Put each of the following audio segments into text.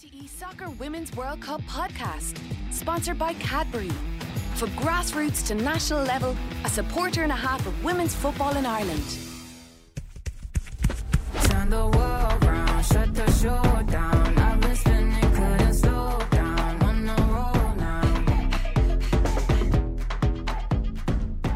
RTE Soccer Women's World Cup podcast, sponsored by Cadbury. From grassroots to national level, a supporter and a half of women's football in Ireland. Turn the world round, shut the show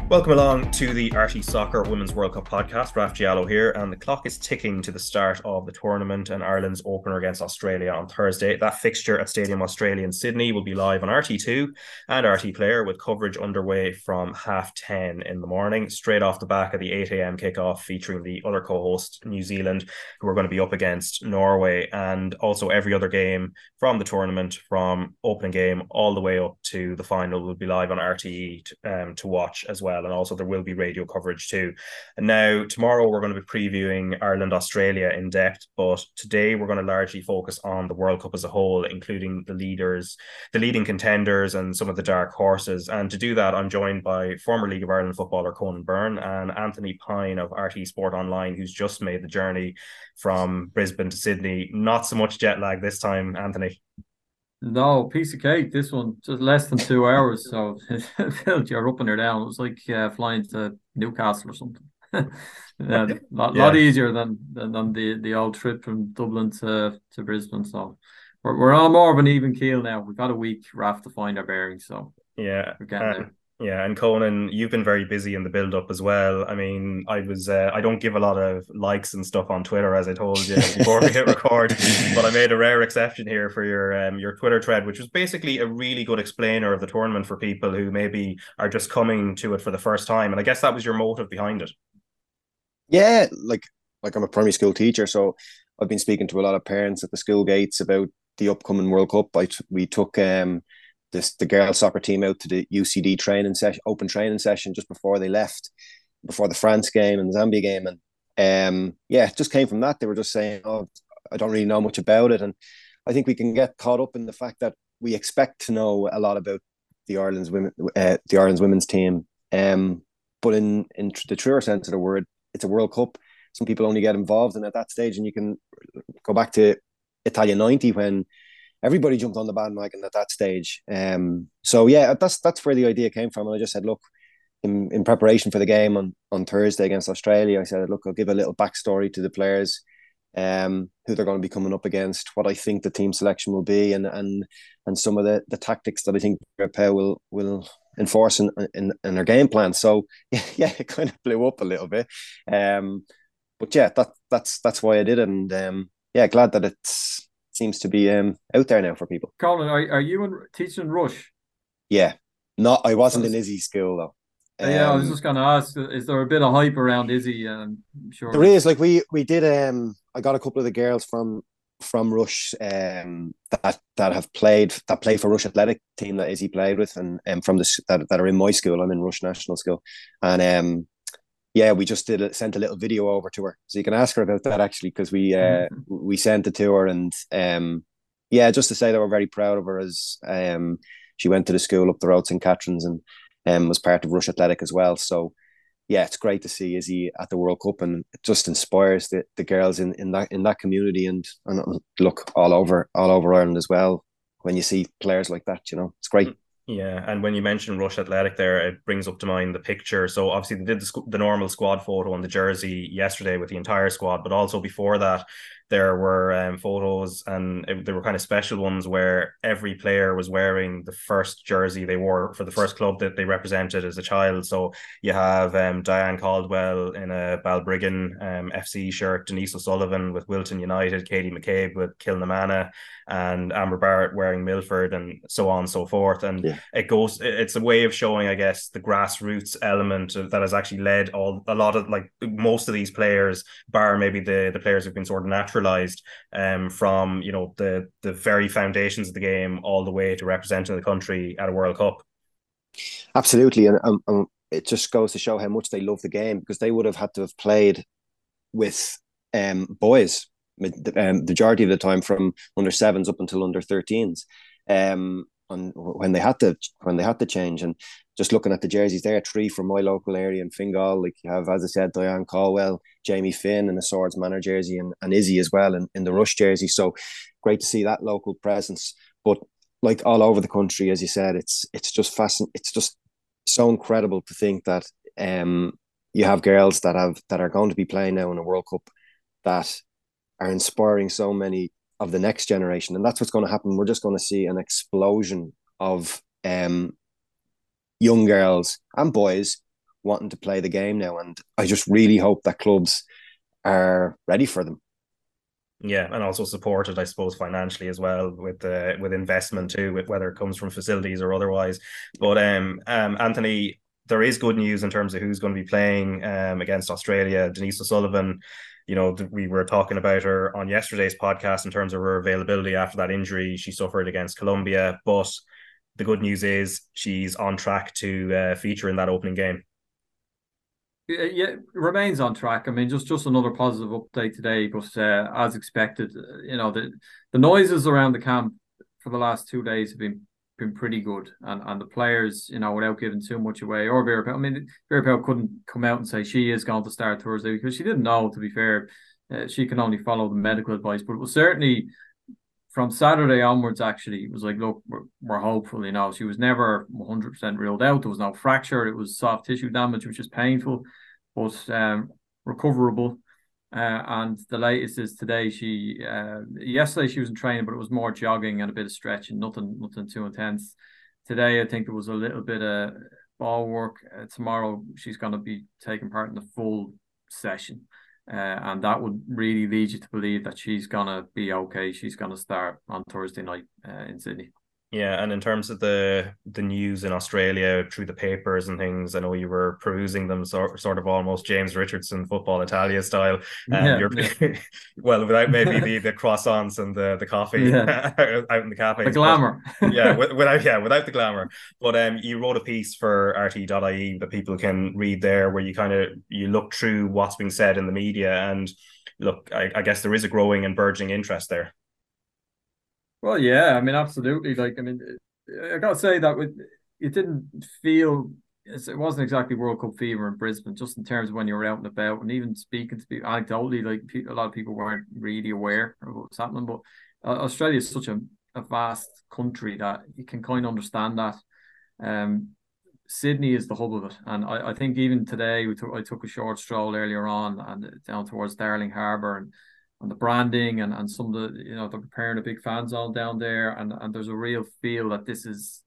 Welcome along to the RTE Soccer Women's World Cup podcast. Raf Diallo here, and the clock is ticking to the start of the tournament and Ireland's opener against Australia on Thursday. That fixture at Stadium Australia in Sydney will be live on RTE2 and RTE Player with coverage underway from half 10 in the morning, straight off the back of the 8 a.m. kickoff featuring the other co host, New Zealand, who are going to be up against Norway, and also every other game from the tournament, from opening game all the way up to the final, will be live on RTE um, to watch as well. And also, there will be radio coverage too. And now, tomorrow, we're going to be previewing Ireland Australia in depth, but today we're going to largely focus on the World Cup as a whole, including the leaders, the leading contenders, and some of the dark horses. And to do that, I'm joined by former League of Ireland footballer Conan Byrne and Anthony Pyne of RTE Sport Online, who's just made the journey from Brisbane to Sydney. Not so much jet lag this time, Anthony. No, piece of cake. This one just less than two hours. So you're up and you're down. It was like uh, flying to Newcastle or something. yeah, lot, Yeah. lot easier than, than than the the old trip from Dublin to to Brisbane. So we're we're on more of an even keel now. We've got a week, Raf, to find our bearings. So Yeah. we're getting uh, there. Yeah, and Conan, you've been very busy in the build up as well. I mean, I was uh, I don't give a lot of likes and stuff on Twitter as I told you before we hit record, but I made a rare exception here for your um, your Twitter thread, which was basically a really good explainer of the tournament for people who maybe are just coming to it for the first time. And I guess that was your motive behind it. Yeah, like like I'm a primary school teacher, so I've been speaking to a lot of parents at the school gates about the upcoming World Cup. I t- we took um this the girls soccer team out to the UCD training session, open training session just before they left, before the France game and the Zambia game, and um yeah, it just came from that. They were just saying, "Oh, I don't really know much about it," and I think we can get caught up in the fact that we expect to know a lot about the Ireland's women, uh, the Ireland's women's team. Um, but in in the truer sense of the word, it's a World Cup. Some people only get involved and at that stage, and you can go back to Italia '90 when everybody jumped on the bandwagon at that stage. Um, so yeah, that's that's where the idea came from. And I just said, look, in, in preparation for the game on on Thursday against Australia, I said, look, I'll give a little backstory to the players, um, who they're going to be coming up against, what I think the team selection will be, and and and some of the the tactics that I think Pauw will will enforce in, in in their game plan. So yeah, it kind of blew up a little bit. Um, but yeah, that that's that's why I did it, and um, yeah, glad that it seems to be um out there now for people. Colin, are, are you in, teaching Rush? Yeah, not I wasn't in Izzy school though. yeah, I was Um, just going to ask: Is there a bit of hype around Izzy? Um, I'm sure There is like we we did um I got a couple of the girls from from Rush um that that have played that play for Rush Athletic team that Izzy played with and um, from this that, that are in my school I'm in Rush National School and um yeah we just did a, sent a little video over to her so you can ask her about that actually because we uh we sent it to her and um yeah just to say that we're very proud of her as um she went to the school up the road St Catherine's and um was part of Rush Athletic as well so yeah, it's great to see Izzy at the World Cup, and it just inspires the, the girls in, in that in that community, and and look all over all over Ireland as well. When you see players like that, you know, it's great. Yeah, and when you mention Rush Athletic there, it brings up to mind the picture. So obviously they did the, the normal squad photo on the jersey yesterday with the entire squad, but also before that, there were um, photos and it, there were kind of special ones where every player was wearing the first jersey they wore for the first club that they represented as a child. So you have um, Diane Caldwell in a Balbriggan um, FC shirt, Denise O'Sullivan with Wilton United, Katie McCabe with Kilnamanagh, and Amber Barrett wearing Milford, and so on and so forth. And Yeah. it goes it's a way of showing i guess the grassroots element that has actually led all a lot of like most of these players bar maybe the the players who've been sort of naturalized um from you know the the very foundations of the game all the way to representing the country at a world cup. Absolutely, and it just goes to show how much they love the game because they would have had to have played with um boys the um, majority of the time from under sevens up until under 13s um when they had to when they had to change and just looking at the jerseys there, three from my local area in Fingal. Like you have, as I said, Diane Caldwell, Jamie Finn in the Swords Manor jersey, and, and Izzy as well in, in the Rush jersey. So great to see that local presence. But like all over the country, as you said, it's it's just fascinating. It's just so incredible to think that um you have girls that have that are going to be playing now in a World Cup that are inspiring so many of the next generation, and that's what's going to happen. We're just going to see an explosion of um young girls and boys wanting to play the game now. And I just really hope that clubs are ready for them. Yeah, and also supported, I suppose, financially as well with uh, with investment too, with whether it comes from facilities or otherwise. But um, um, Anthony, there is good news in terms of who's going to be playing um against Australia. Denise O'Sullivan, you know, we were talking about her on yesterday's podcast in terms of her availability after that injury she suffered against Colombia, but the good news is she's on track to uh, feature in that opening game. Yeah, remains on track. I mean, just just another positive update today, but uh, as expected, uh, you know the the noises around the camp for the last two days have been been pretty good, and and the players, you know, without giving too much away, or Vera, I mean, Vera couldn't come out and say she is going to start Thursday because she didn't know. To be fair, uh, she can only follow the medical advice, but it was certainly from Saturday onwards, actually, it was like, look, we're, we're hopeful, you know. She was never 100% ruled out. There was no fracture. It was soft tissue damage, which is painful, but um, recoverable. Uh, and the latest is today. She uh, yesterday she was in training, but it was more jogging and a bit of stretching, nothing, nothing too intense. Today, I think it was a little bit of ball work. Uh, tomorrow, she's going to be taking part in the full session. Uh, and that would really lead you to believe that she's gonna be okay. She's gonna start on Thursday night uh, in Sydney. Yeah, and in terms of the the news in Australia through the papers and things, I know you were perusing them sort sort of almost James Richardson football Italia style. Um, yeah, well, without maybe the, the croissants and the the coffee yeah. out in the cafe. The glamour. yeah, without yeah, without the glamour. But um, you wrote a piece for RTE.ie that people can read there, where you kind of you look through what's being said in the media, and look, I, I guess there is a growing and burgeoning interest there. Well, yeah, I mean, absolutely. Like, I mean, I gotta say that with it didn't feel it wasn't exactly World Cup fever in Brisbane, just in terms of when you were out and about, and even speaking to people anecdotally, like a lot of people weren't really aware of what was happening. But uh, Australia is such a, a vast country that you can kind of understand that. Um, Sydney is the hub of it, and I, I think even today we took I took a short stroll earlier on and down towards Darling Harbour and the branding and, and some of the you know they're preparing a big fan zone down there. And and there's a real feel that this is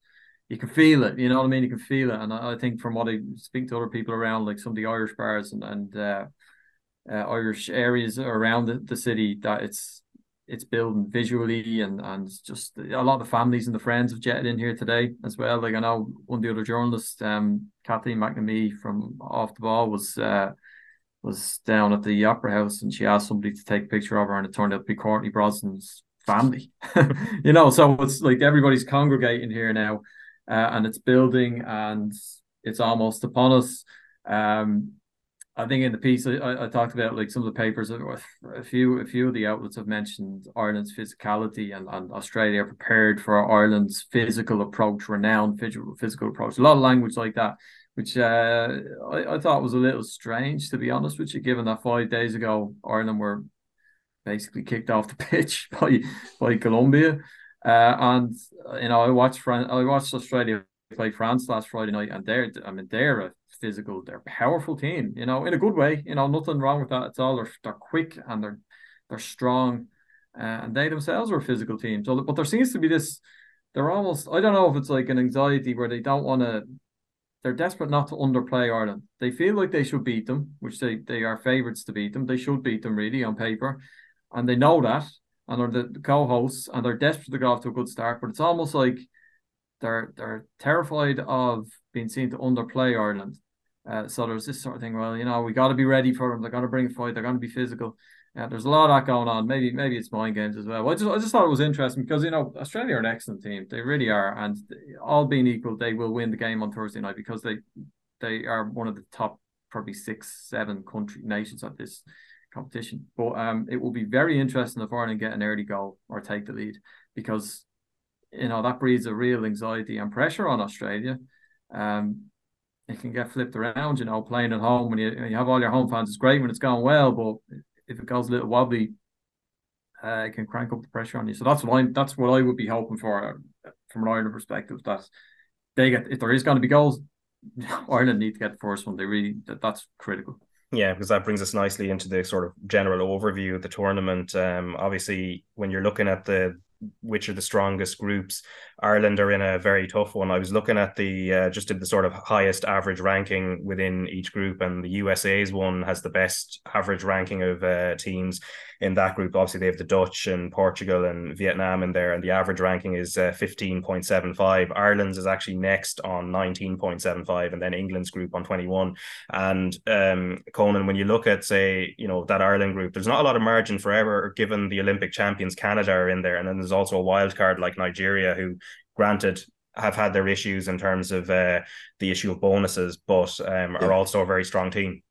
you can feel it you know what I mean? You can feel it. And I, I think from what I speak to other people around like some of the Irish bars and and uh, uh, Irish areas around the, the city that it's it's building visually and and just a lot of the families and the friends have jetted in here today as well. Like I know one of the other journalists um Kathleen McNamee from off the ball was uh was down at the Opera House and she asked somebody to take a picture of her, and it turned out to be Courtney Brosnan's family. you know, so it's like everybody's congregating here now, uh, and it's building, and it's almost upon us. Um, I think in the piece I, I talked about like some of the papers, a few a few of the outlets have mentioned Ireland's physicality and, and Australia prepared for Ireland's physical approach, renowned physical physical approach. A lot of language like that which uh, I, I thought was a little strange, to be honest with you, given that five days ago Ireland were basically kicked off the pitch by by Colombia. Uh, and you know, I watched Fran- I watched Australia play France last Friday night, and they're I mean they're a physical, they're a powerful team. You know, in a good way. You know, nothing wrong with that at all. They're they're quick and they're they're strong, uh, and they themselves are a physical team. So, but there seems to be this. They're almost I don't know if it's like an anxiety where they don't want to they're desperate not to underplay Ireland. They feel like they should beat them, which they, they are favourites to beat them. They should beat them really on paper. And they know that and they're the, co-hosts and they're desperate to go off to a good start. But it's almost like they're they're terrified of being seen to underplay Ireland. Uh, so there's this sort of thing. Well, you know, we got to be ready for them. They're going to bring a fight. They're going to be physical. Yeah, there's a lot of that going on. Maybe maybe it's mind games as well. well. I just I just thought it was interesting because you know Australia are an excellent team. They really are, and all being equal, they will win the game on Thursday night because they they are one of the top probably six seven country nations at this competition. But um, it will be very interesting if Ireland get an early goal or take the lead because you know that breeds a real anxiety and pressure on Australia. um, it can get flipped around. You know, playing at home when you, when you have all your home fans, it's great when it's going well, but if it goes a little wobbly, uh, it can crank up the pressure on you. So that's what I that's what I would be hoping for uh, from an Ireland perspective. That they get if there is going to be goals, Ireland need to get the first one. They really that, that's critical. Yeah, because that brings us nicely into the sort of general overview of the tournament. Um, obviously, when you're looking at the which are the strongest groups. Ireland are in a very tough one. I was looking at the uh, just did the sort of highest average ranking within each group, and the USA's one has the best average ranking of uh, teams in that group. Obviously, they have the Dutch and Portugal and Vietnam in there, and the average ranking is uh, fifteen point seven five. Ireland's is actually next on nineteen point seven five, and then England's group on twenty one. And um, Conan, when you look at say you know that Ireland group, there's not a lot of margin for error given the Olympic champions Canada are in there, and then there's also a wild card like Nigeria who granted have had their issues in terms of uh, the issue of bonuses, but um, are yeah. also a very strong team.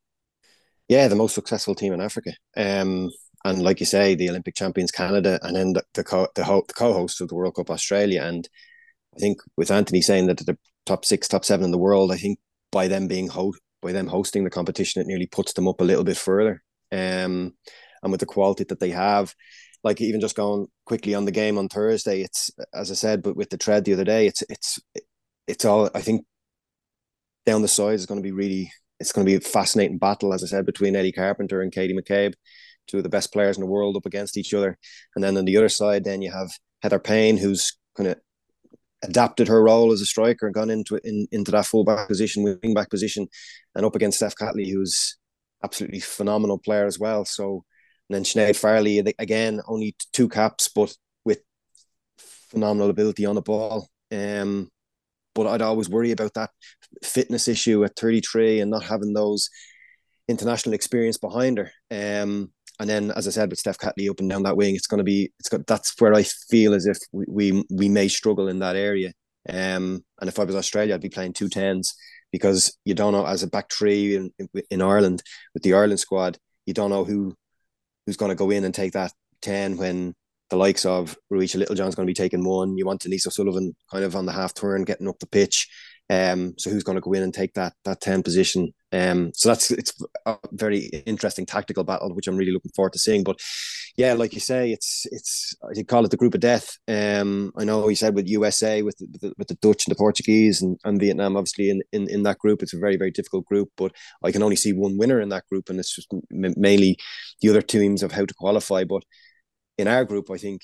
Yeah, the most successful team in Africa. Um, and like you say, the Olympic champions Canada, and then the the, co- the, ho- the co-host of the World Cup Australia. And I think with Anthony saying that the top six, top seven in the world, I think by them being ho- by them hosting the competition, it nearly puts them up a little bit further. Um, and with the quality that they have, like even just going quickly on the game on Thursday, it's as I said, but with the tread the other day, it's it's it's all I think down the side is going to be really it's going to be a fascinating battle, as I said, between Ellie Carpenter and Katie McCabe, two of the best players in the world up against each other. And then on the other side, then you have Heather Payne, who's kind of adapted her role as a striker and gone into in, into that fullback position, wing back position, and up against Steph Catley, who's absolutely phenomenal player as well. So and then Sinead Farrelly, again, only two caps, but with phenomenal ability on the ball. Um, but I'd always worry about that fitness issue at 33 and not having those international experience behind her. Um, and then, as I said, with Steph Catley up and down that wing, it's going to be it's got that's where I feel as if we we, we may struggle in that area. Um, and if I was Australia, I'd be playing two tens because you don't know as a back three in, in Ireland with the Ireland squad, you don't know who who's going to go in and take that 10 when the likes of Ruesha Littlejohn's going to be taking one. You want Denise O'Sullivan kind of on the half turn, getting up the pitch. Um, so who's going to go in and take that that 10 position? Um, so that's it's a very interesting tactical battle, which I'm really looking forward to seeing. But yeah, like you say, it's it's I call it the group of death. Um, I know you said with USA, with the, with the, with the Dutch and the Portuguese and, and Vietnam, obviously in, in in that group, it's a very very difficult group. But I can only see one winner in that group, and it's just mainly the other teams of how to qualify. But in our group, I think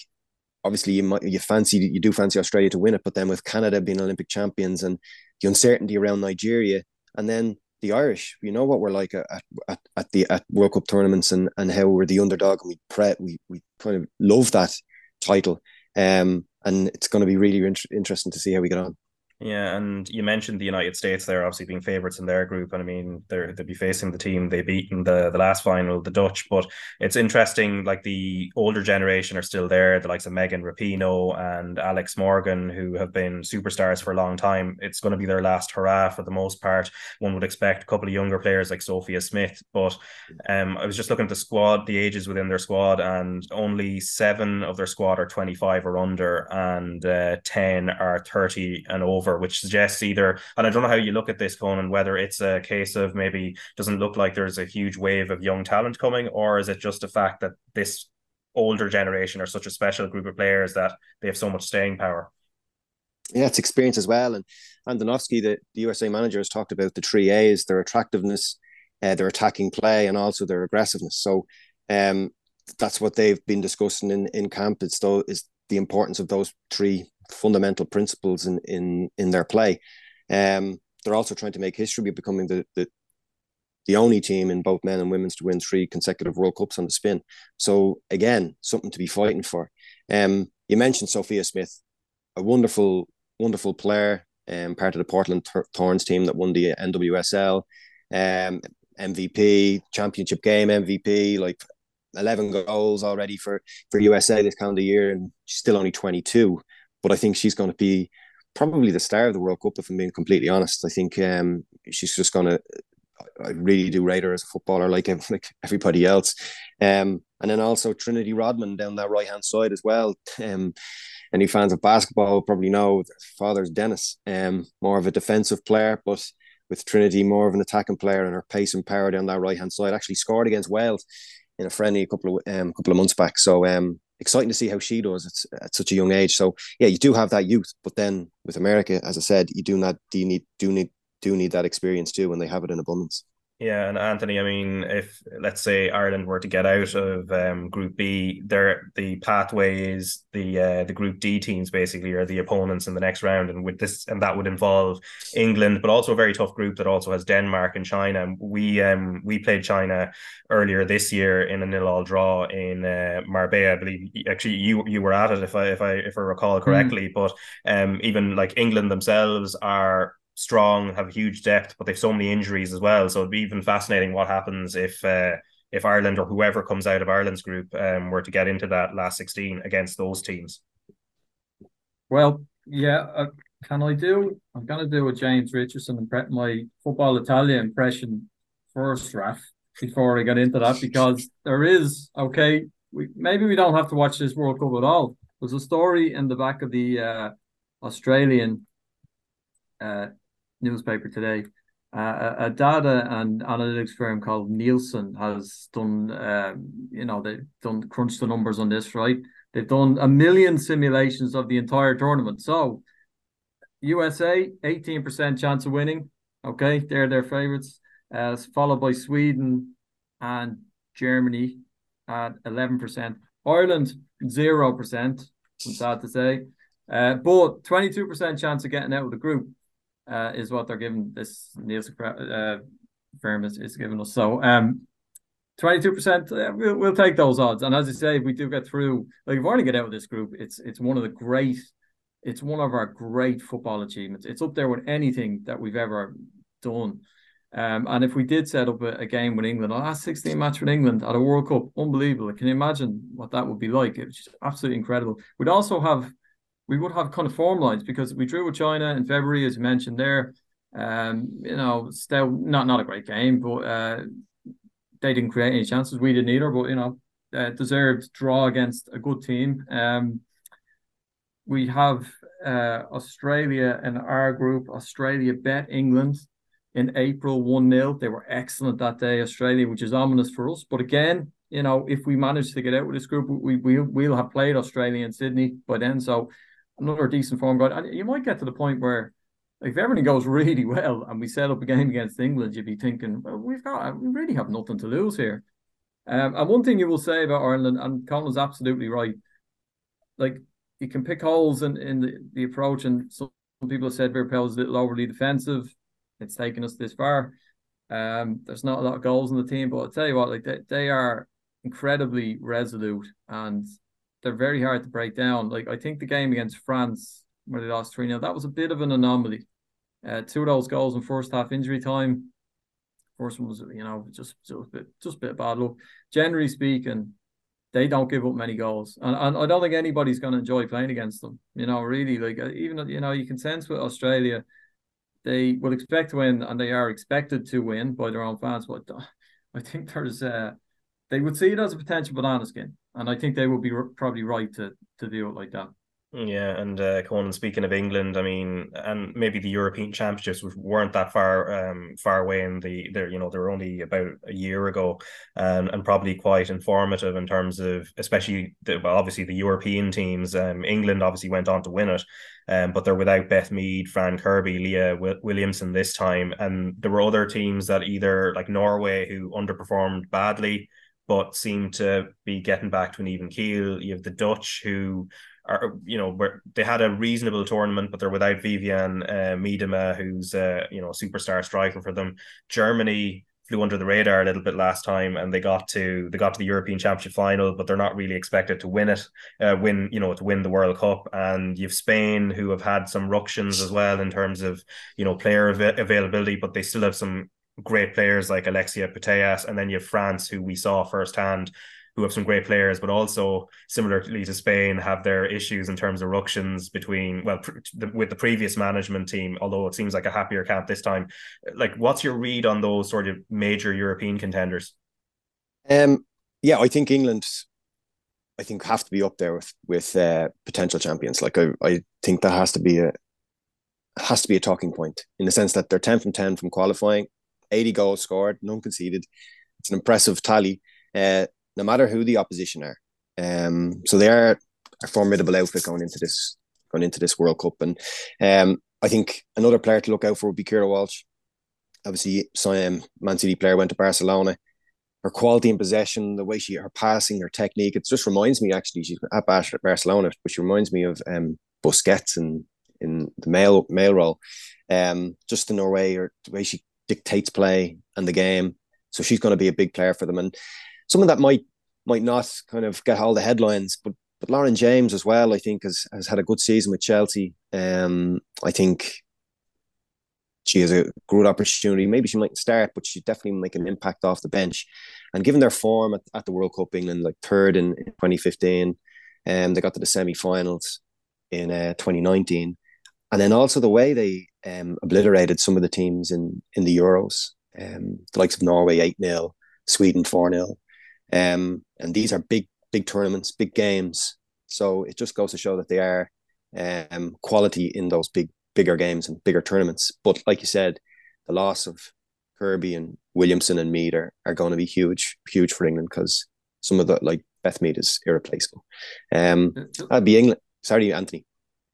obviously you might you fancy you do fancy Australia to win it, but then with Canada being Olympic champions and the uncertainty around Nigeria, and then the Irish, You know what we're like at, at, at the at World Cup tournaments and, and how we're the underdog and we pre we we kind of love that title. Um, and it's going to be really interesting to see how we get on. Yeah, and you mentioned the United States there obviously being favourites in their group, and I mean they're they'll be facing the team they beat in the the last final, the Dutch. But it's interesting, like the older generation are still there, the likes of Megan Rapinoe and Alex Morgan, who have been superstars for a long time. It's going to be their last hurrah for the most part. One would expect a couple of younger players like Sophia Smith, but um, I was just looking at the squad, the ages within their squad, and only seven of their squad are twenty five or under, and uh, ten are thirty and over which suggests either, and I don't know how you look at this, Conan, whether it's a case of maybe doesn't look like there's a huge wave of young talent coming, or is it just a fact that this older generation are such a special group of players that they have so much staying power? Yeah, it's experience as well. And Andonovski, the, the USA manager, has talked about the three A's: their attractiveness, uh, their attacking play, and also their aggressiveness. So, um, that's what they've been discussing in in camp. It's though is the importance of those three fundamental principles in in in their play. Um, they're also trying to make history by becoming the, the the only team in both men and women's to win three consecutive World Cups on the spin. So again, something to be fighting for. Um, you mentioned Sophia Smith, a wonderful, wonderful player, um, part of the Portland Thorns team that won the NWSL, um, MVP, championship game MVP, like 11 goals already for for USA this calendar year, and she's still only 22. But I think she's going to be probably the star of the World Cup, if I'm being completely honest. I think um, she's just going to. I really do rate her as a footballer, like like everybody else. Um, and then also Trinity Rodman down that right hand side as well. Um, any fans of basketball probably know father's Dennis, um, more of a defensive player, but with Trinity more of an attacking player and her pace and power down that right hand side. Actually scored against Wales in a friendly a couple of um couple of months back. So um exciting to see how she does at, at such a young age. So yeah, you do have that youth, but then with America, as I said, you do not do you need do need do need that experience too, and they have it in abundance. Yeah, and Anthony, I mean, if let's say Ireland were to get out of um, Group B, there the pathway is the uh, the Group D teams basically are the opponents in the next round, and with this and that would involve England, but also a very tough group that also has Denmark and China. We um we played China earlier this year in a nil all draw in uh, Marbella. I believe actually you you were at it if I if I if I recall correctly. Mm. But um even like England themselves are strong, have huge depth, but they've so many injuries as well. So it'd be even fascinating what happens if uh, if Ireland or whoever comes out of Ireland's group um, were to get into that last sixteen against those teams. Well, yeah, uh, can I do? I'm gonna do a James Richardson and my football Italia impression first, Raf, before I get into that because there is okay. We maybe we don't have to watch this World Cup at all. There's a story in the back of the uh, Australian uh, newspaper today. Uh, a, data and analytics firm called Nielsen has done, um, you know, they've done crunched the numbers on this, right? They've done a million simulations of the entire tournament. So, USA, 18% chance of winning. Okay, they're their favorites, uh, followed by Sweden and Germany at 11%. Ireland, 0%. I'm sad to say. Uh, but 22% chance of getting out of the group uh, is what they're giving this Nielsen uh, firm is, is giving us. So um, 22%, uh, we'll, we'll take those odds. And as I say, if we do get through, like if we to get out of this group, it's it's one of the great, it's one of our great football achievements. It's up there with anything that we've ever done. Um, and if we did set up a, a, game with England, a last 16 match with England at a World Cup, unbelievable. Can you imagine what that would be like? It's just absolutely incredible. We'd also have we would have kind of form lines because we drew with China in February, as you mentioned there. Um, you know, still not not a great game, but uh, they didn't create any chances. We didn't either, but you know, uh, deserved draw against a good team. Um, we have uh, Australia in our group. Australia bet England in April 1 0. They were excellent that day, Australia, which is ominous for us. But again, you know, if we manage to get out with this group, we, we, we'll have played Australia and Sydney by then. So another decent form guy. And you might get to the point where, if everything goes really well and we set up a game against England, you'd be thinking, well, we've got, we really have nothing to lose here. Um, and one thing you will say about Ireland, and Colin's absolutely right, like, you can pick holes in, in the, the approach, and some people have said Bear is a little overly defensive. It's taken us this far. Um, there's not a lot of goals in the team, but I'll tell you what, like they, they are incredibly resolute and they're very hard to break down. Like I think the game against France where they lost three 0 that was a bit of an anomaly. Uh, two of those goals in first half injury time. First one was you know just just a bit just a bit of bad luck. Generally speaking, they don't give up many goals, and, and I don't think anybody's going to enjoy playing against them. You know, really, like uh, even you know you can sense with Australia, they will expect to win, and they are expected to win by their own fans. But I think there's uh, they would see it as a potential banana skin and I think they would be r- probably right to to view it like that. Yeah, and uh, Conan, speaking of England, I mean, and maybe the European Championships weren't that far um far away in the they're you know they're only about a year ago, and and probably quite informative in terms of especially the, well obviously the European teams. Um, England obviously went on to win it, um, but they're without Beth Mead, Fran Kirby, Leah Williamson this time, and there were other teams that either like Norway who underperformed badly but seem to be getting back to an even keel. You have the Dutch who are, you know, where they had a reasonable tournament, but they're without Vivianne uh, Miedema, who's uh, you know, a superstar striker for them. Germany flew under the radar a little bit last time, and they got to they got to the European Championship final, but they're not really expected to win it, uh, win you know to win the World Cup. And you've Spain who have had some ructions as well in terms of you know player av- availability, but they still have some great players like Alexia Putellas, and then you have France, who we saw firsthand, who have some great players, but also similarly to Spain, have their issues in terms of ructions between well pr- the, with the previous management team. Although it seems like a happier camp this time. Like, what's your read on those sort of major European contenders? Um, yeah, I think England I think have to be up there with with uh, potential champions. Like I, I think that has to be a has to be a talking point in the sense that they're ten from ten from qualifying, eighty goals scored, none conceded. It's an impressive tally, uh, no matter who the opposition are. Um, so they are a formidable outfit going into this going into this World Cup, and um, I think another player to look out for would be Keira Walsh. Obviously, some Man City player went to Barcelona her quality in possession, the way she her passing, her technique. It just reminds me actually she's at Barcelona, which reminds me of um, Busquets and in the male male role. Um, just in Norway or the way she dictates play and the game. So she's going to be a big player for them, and someone that might might not kind of get all the headlines, but but Lauren James as well, I think has has had a good season with Chelsea. Um, I think she has a good opportunity. Maybe she might start, but she definitely make an impact off the bench. And given their form at, at the World Cup, England like third in, in 2015, and um, they got to the semi-finals in uh, 2019, and then also the way they um, obliterated some of the teams in in the Euros, um, the likes of Norway eight 0 Sweden four 0 um, and these are big big tournaments, big games. So it just goes to show that they are um, quality in those big bigger games and bigger tournaments. But like you said, the loss of Kirby and Williamson and Mead are, are going to be huge, huge for England because some of the like Beth Mead is irreplaceable. Um, that'd be England. Sorry, Anthony.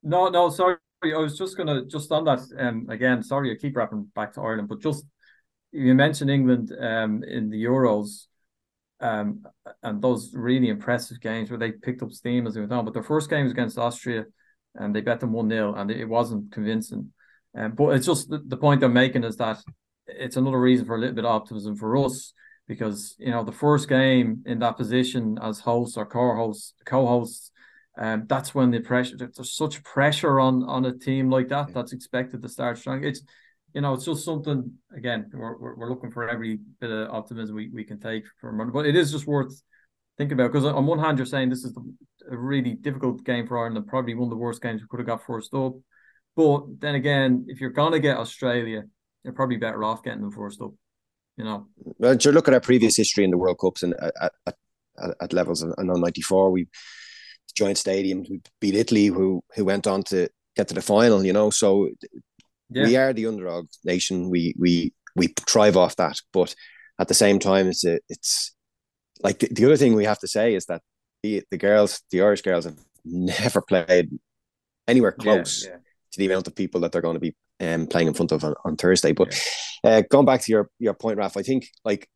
No, no, sorry. I was just gonna just on that. Um, again, sorry, I keep wrapping back to Ireland, but just you mentioned England um in the Euros, um, and those really impressive games where they picked up steam as they went on. But their first game was against Austria and they bet them 1 0, and it wasn't convincing. Um, but it's just the, the point I'm making is that it's another reason for a little bit of optimism for us because you know the first game in that position as hosts or co-hosts, co-hosts, um, that's when the pressure there's such pressure on on a team like that that's expected to start strong. It's you know it's just something again we're, we're, we're looking for every bit of optimism we, we can take from but it is just worth thinking about because on one hand you're saying this is the, a really difficult game for Ireland, probably one of the worst games we could have got first up. But then again, if you're gonna get Australia, you're probably better off getting them first up. You know. Well, you look at our previous history in the World Cups and at, at, at levels of '94, we joint stadiums. We beat Italy, who who went on to get to the final. You know, so yeah. we are the underdog nation. We we we thrive off that, but at the same time, it's a, it's like the, the other thing we have to say is that the the girls, the Irish girls, have never played anywhere close yeah, yeah. to the amount of people that they're going to be um, playing in front of on, on Thursday. But uh, going back to your your point, Raf, I think like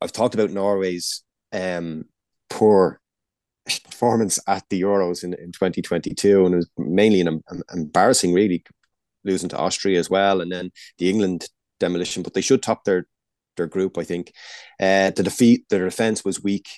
I've talked about Norway's um, poor performance at the Euros in, in 2022, and it was mainly an, an embarrassing, really losing to Austria as well, and then the England demolition. But they should top their their group. I think uh, the defeat, their defense was weak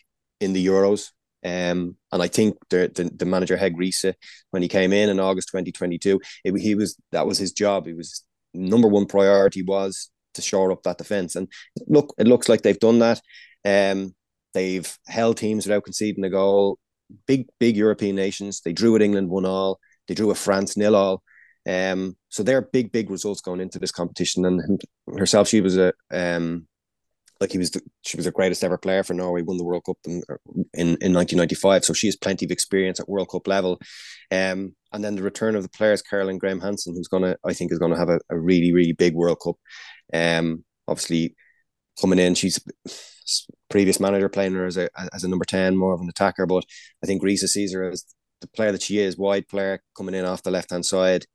in the Euros. Um, and I think the, the, the manager Hege Riise, when he came in in August 2022, it, he was that was his job. He was number one priority was to shore up that defense. And look, it looks like they've done that. Um, they've held teams without conceding a goal. Big, big European nations. They drew at England one all. They drew at France nil all. Um, so they're big, big results going into this competition. And herself, she was a um, like he was the, she was the greatest ever player for Norway, won the World Cup in in, in 1995. So she has plenty of experience at World Cup level. Um, and then the return of the players, Caroline Graham Hansen, who's gonna I think is gonna have a, a really really big World Cup. Um, obviously coming in, she's previous manager playing her as a as a number ten, more of an attacker. But I think Riise sees her as the player that she is, wide player coming in off the left hand side.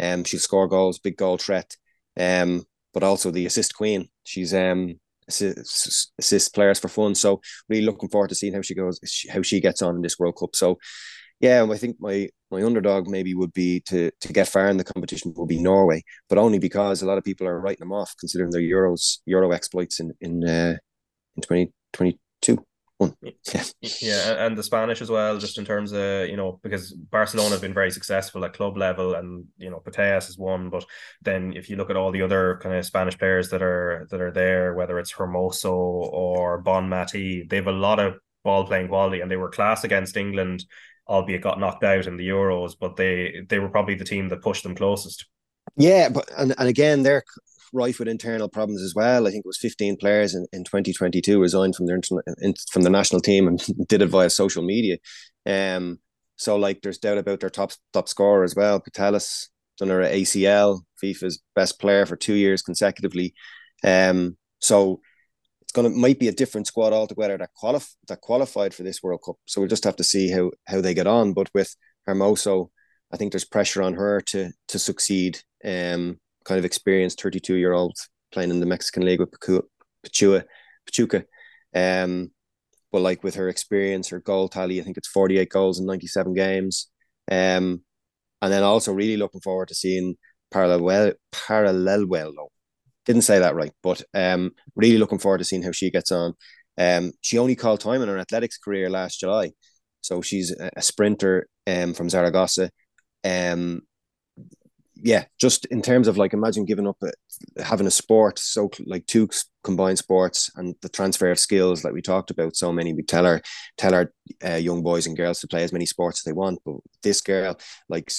Um, she'll score goals, big goal threat. Um, but also the assist queen. She's um assist, assist players for fun. So really looking forward to seeing how she goes, how she gets on in this World Cup. So yeah, I think my my underdog maybe would be to to get far in the competition will be Norway, but only because a lot of people are writing them off considering their Euros Euro exploits in in uh, in twenty twenty two one. yeah, and the Spanish as well, just in terms of you know because Barcelona have been very successful at club level, and you know Putellas is one, but then if you look at all the other kind of Spanish players that are that are there, whether it's Hermoso or Bonmati, they have a lot of ball playing quality, and they were class against England, albeit got knocked out in the Euros, but they they were probably the team that pushed them closest. Yeah, but and, and again, they're rife with internal problems as well. I think it was 15 players in, in 2022 resigned from their in, from the national team and did it via social media. Um, so like there's doubt about their top top scorer as well. Putellas done her ACL, FIFA's best player for two years consecutively. Um, so it's gonna might be a different squad altogether that qualif- that qualified for this World Cup. So we'll just have to see how how they get on. But with Hermoso, I think there's pressure on her to to succeed. Um, kind of experienced 32 year old playing in the Mexican league with Pachuca, Pachuca. Um, but like with her experience, her goal tally, I think it's 48 goals in 97 games. Um, and then also really looking forward to seeing Parallel Parallelwell. Didn't say that right, but um, really looking forward to seeing how she gets on. Um, she only called time in her athletics career last July, so she's a, sprinter um, from Zaragoza. Um, yeah, just in terms of like imagine giving up a, having a sport so like two combined sports and the transfer of skills like we talked about so many we tell our tell our uh, young boys and girls to play as many sports as they want but this girl like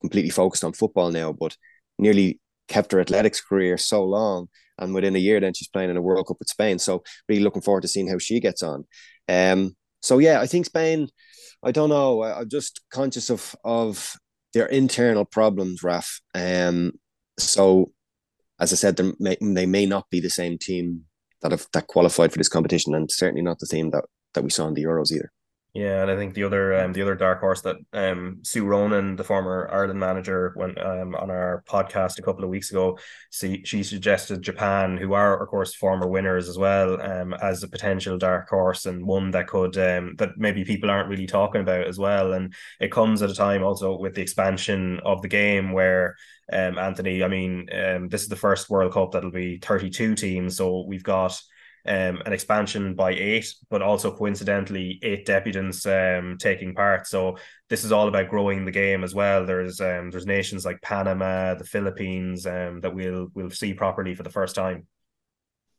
completely focused on football now but nearly kept her athletics career so long and within a year then she's playing in a World Cup with Spain so really looking forward to seeing how she gets on um so yeah I think Spain I don't know I, I'm just conscious of of their internal problems, Raf. Um, so, as I said, may, they may not be the same team that have that qualified for this competition, and certainly not the team that that we saw in the Euros either. Yeah, and I think the other um, the other dark horse that um, Sue Ronan, the former Ireland manager, went um, on our podcast a couple of weeks ago, she, she suggested Japan, who are of course former winners as well, um, as a potential dark horse and one that could um, that maybe people aren't really talking about as well. And it comes at a time also with the expansion of the game where um, Anthony, I mean, um, this is the first World Cup that'll be 32 teams, so we've got um, an expansion by eight, but also coincidentally eight debutants um, taking part. So this is all about growing the game as well. There's um, there's nations like Panama, the Philippines, um, that we'll we'll see properly for the first time.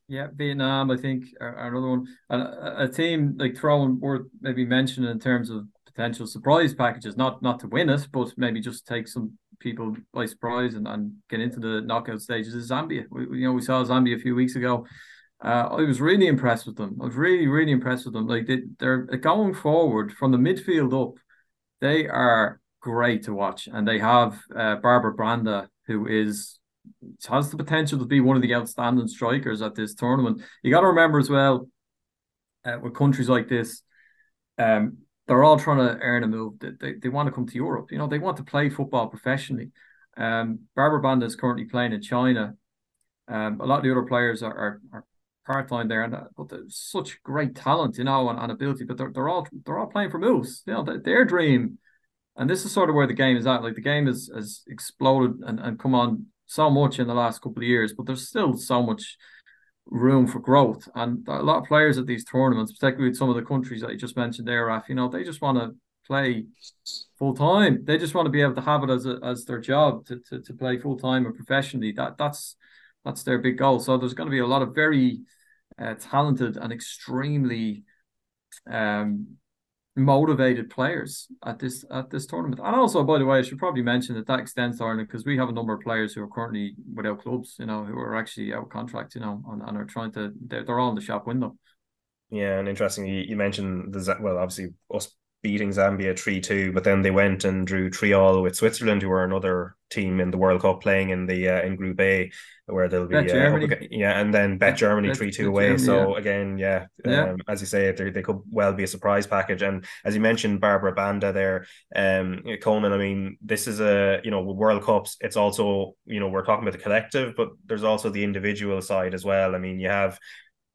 Yeah, Vietnam, I think, are, another one. A, a team like throwing worth maybe mentioning in terms of potential surprise packages, not not to win it, but maybe just take some people by surprise and, and get into the knockout stages is Zambia. We, you know, we saw Zambia a few weeks ago uh, I was really impressed with them. I was really, really impressed with them. Like they, they're going forward from the midfield up. They are great to watch, and they have uh, Barbara Banda, who is has the potential to be one of the outstanding strikers at this tournament. You got to remember as well, uh, with countries like this, um, they're all trying to earn a move. They, they, they want to come to Europe. You know, they want to play football professionally. Um, Barbara Banda is currently playing in China. Um, a lot of the other players are, are, are part line there, and uh, but such great talent, you know, and, and ability. But they're, they're all they're all playing for moves. You know, their, their dream, and this is sort of where the game is at. Like the game has has exploded and, and come on so much in the last couple of years, but there's still so much room for growth. And a lot of players at these tournaments, particularly with some of the countries that you just mentioned there, Raf, you know, they just want to play full time. They just want to be able to have it as a, as their job to, to, to play full time and professionally. That that's that's their big goal. So there's going to be a lot of very uh, talented and extremely um, motivated players at this at this tournament. And also, by the way, I should probably mention that that extends to Ireland because we have a number of players who are currently without clubs, you know, who are actually out of contract, you know, and, and are trying to they're, they're all in the shop window. Yeah, and interesting, you, you mentioned the well, obviously us beating Zambia 3 2, but then they went and drew 3 all with Switzerland, who are another team in the World Cup playing in the uh, in Group A, where they'll be. Uh, yeah, and then bet Germany 3 2 away. Germany, so, yeah. again, yeah, yeah. Um, as you say, they could well be a surprise package. And as you mentioned, Barbara Banda there, um, Conan, I mean, this is a, you know, World Cups, it's also, you know, we're talking about the collective, but there's also the individual side as well. I mean, you have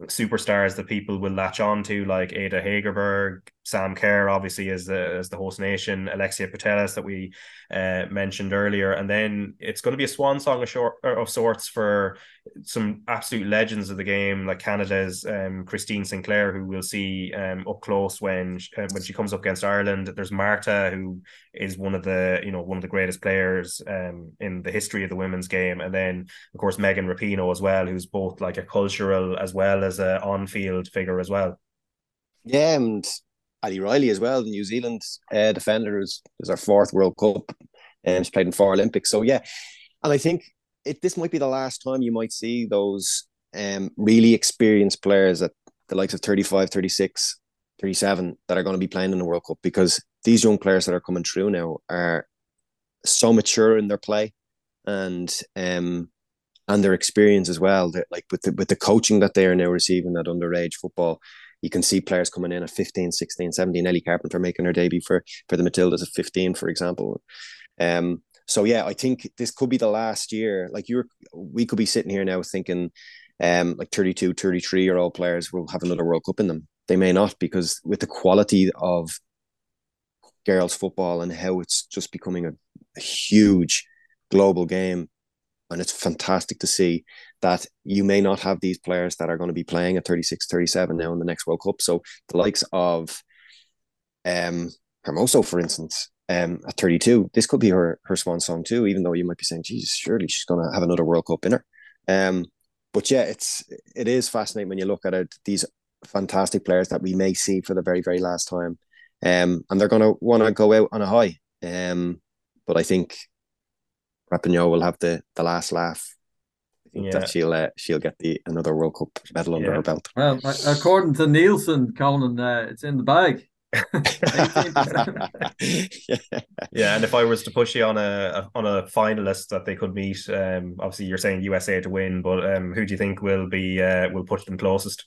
superstars that people will latch on to, like Ada Hegerberg, Sam Kerr, obviously as the as the host nation, Alexia Putellas that we uh, mentioned earlier, and then it's going to be a swan song of, short, of sorts for some absolute legends of the game, like Canada's um, Christine Sinclair, who we'll see um, up close when uh, when she comes up against Ireland. There's Marta, who is one of the you know one of the greatest players um, in the history of the women's game, and then of course Megan Rapinoe as well, who's both like a cultural as well as a on field figure as well. Yeah, and Ali Riley as well, the New Zealand uh, defender, is, is our fourth World Cup and um, she's played in four Olympics. So yeah, and I think it this might be the last time you might see those um really experienced players at the likes of 35, 36, 37 that are going to be playing in the World Cup because these young players that are coming through now are so mature in their play and um and their experience as well. That like with the with the coaching that they are now receiving at underage football, you can see players coming in at 15, 16, 17. Ellie Carpenter making her debut for for the Matildas at 15, for example. Um, so yeah, I think this could be the last year. Like you're, we could be sitting here now thinking, um, like 32, 33 year old players will have another World Cup in them. They may not because with the quality of girls football and how it's just becoming a, a huge global game, and it's fantastic to see that you may not have these players that are going to be playing at 36 37 now in the next world cup. So the likes of um hermoso for instance um at 32 this could be her her swan song too even though you might be saying jesus surely she's going to have another world cup in her um but yeah it's it is fascinating when you look at it these fantastic players that we may see for the very very last time. Um and they're going to want to go out on a high. Um but i think Rapinoe will have the the last laugh. I think Yeah. that she'll uh, she'll get the another World Cup medal under Yeah. her belt. Well, according to Nielsen, Conan, uh, it's in the bag. yeah. Yeah, and if I was to push you on a on a finalist that they could meet, um, obviously you're saying USA to win, but um, who do you think will be uh, will push them closest?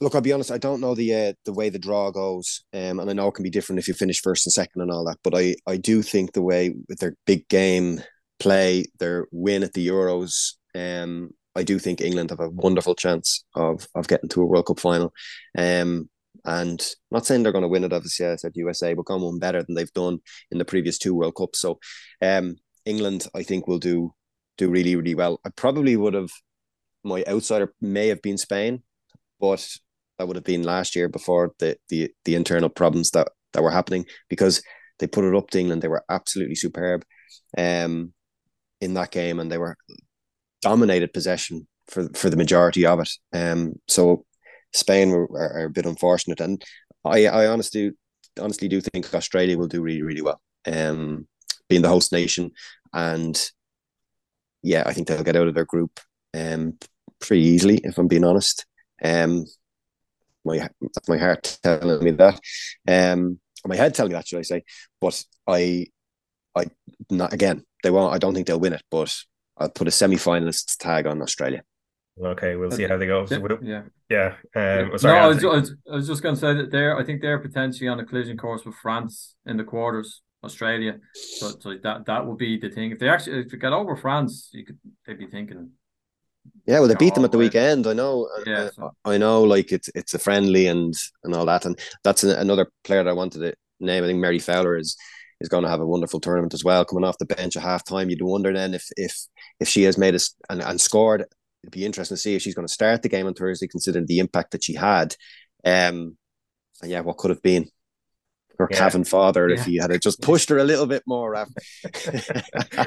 Look, I'll be honest. I don't know the uh, the way the draw goes, um, and I know it can be different if you finish first and second and all that. But I I do think the way with their big game play, their win at the Euros, um, I do think England have a wonderful chance of of getting to a World Cup final. Um, and I'm not saying they're going to win it, obviously, I said USA, but going one better than they've done in the previous two World Cups. So, um, England, I think, will do do really, really well. I probably would have my outsider may have been Spain, but that would have been last year before the the the internal problems that that were happening because they put it up to England. They were absolutely superb, um, in that game, and they were dominated possession for for the majority of it. Um, so Spain were are, a bit unfortunate, and I I honestly honestly do think Australia will do really really well. Um, being the host nation, and yeah, I think they'll get out of their group um pretty easily if I'm being honest. Um, my my heart telling me that, um, my head telling me that, should I say? But I, I not again. They won't. I don't think they'll win it, but I'll put a semi-finalist tag on Australia. Okay, we'll see uh, how they go. So Yeah. we'll- yeah. yeah, um, no, sorry, I was, I, was, I was just going to say that they're. I think they're potentially on a collision course with France in the quarters. Australia, so, so that that would be the thing. If they actually if they get over France, you could they'd be thinking, Yeah, well, they beat them at the the weekend. I know. Uh, yeah, I, so- I know. Like it's it's a friendly and and all that, and that's an, another player that I wanted to name. I think Mary Fowler is is going to have a wonderful tournament as well. Coming off the bench at half time, you'd wonder then if if if she has made us and, and scored. It'd be interesting to see if she's going to start the game on Thursday, considering the impact that she had. Um, and yeah, what could have been her Yeah. Cavan father if he had just pushed her a little bit more. Raf.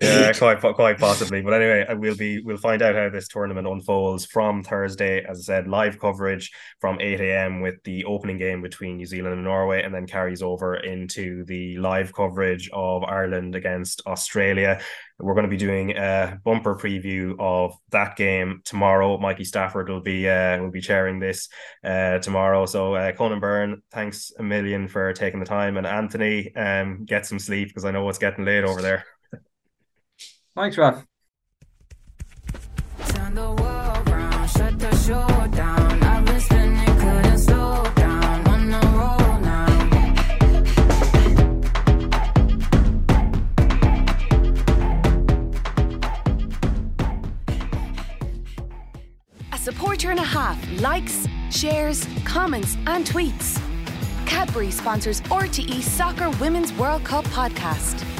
Yeah, quite quite possibly. But anyway, uh, we'll be we'll find out how this tournament unfolds from Thursday. As I said, live coverage from eight a.m. with the opening game between New Zealand and Norway, and then carries over into the live coverage of Ireland against Australia. We're going to be doing a bumper preview of that game tomorrow. Mikey Stafford will be uh, will be chairing this uh, tomorrow. So uh, Conan Byrne, thanks a million for taking the time, and Anthony, um, get some sleep because I know it's getting late over there. "Thanks, Raf." A supporter and a half likes, shares, comments, and tweets. Cadbury sponsors RTE Soccer Women's World Cup podcast.